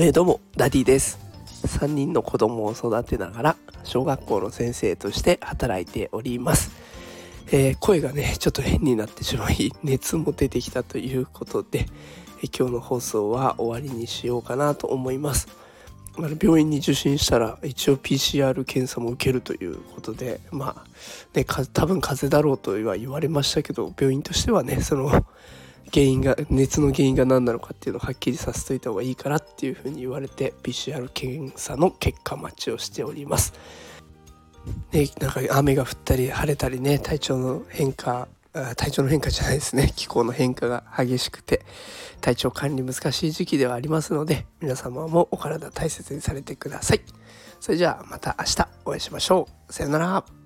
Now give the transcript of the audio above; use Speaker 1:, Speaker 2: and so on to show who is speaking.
Speaker 1: えー、どうもダディです。3人の子供を育てながら小学校の先生として働いております、えー、声がねちょっと変になってしまい熱も出てきたということで、えー、今日の放送は終わりにしようかなと思います。病院に受診したら一応 PCR 検査も受けるということでまあね多分風邪だろうとは言われましたけど病院としてはねその原因が熱の原因が何なのかっていうのをはっきりさせといた方がいいからっていうふうに言われて PCR 検査の結果待ちをしております。ね、なんか雨が降ったり晴れたりね体調の変化体調の変化じゃないですね。気候の変化が激しくて体調管理難しい時期ではありますので皆様もお体大切にされてください。それじゃあまた明日お会いしましょう。さよなら。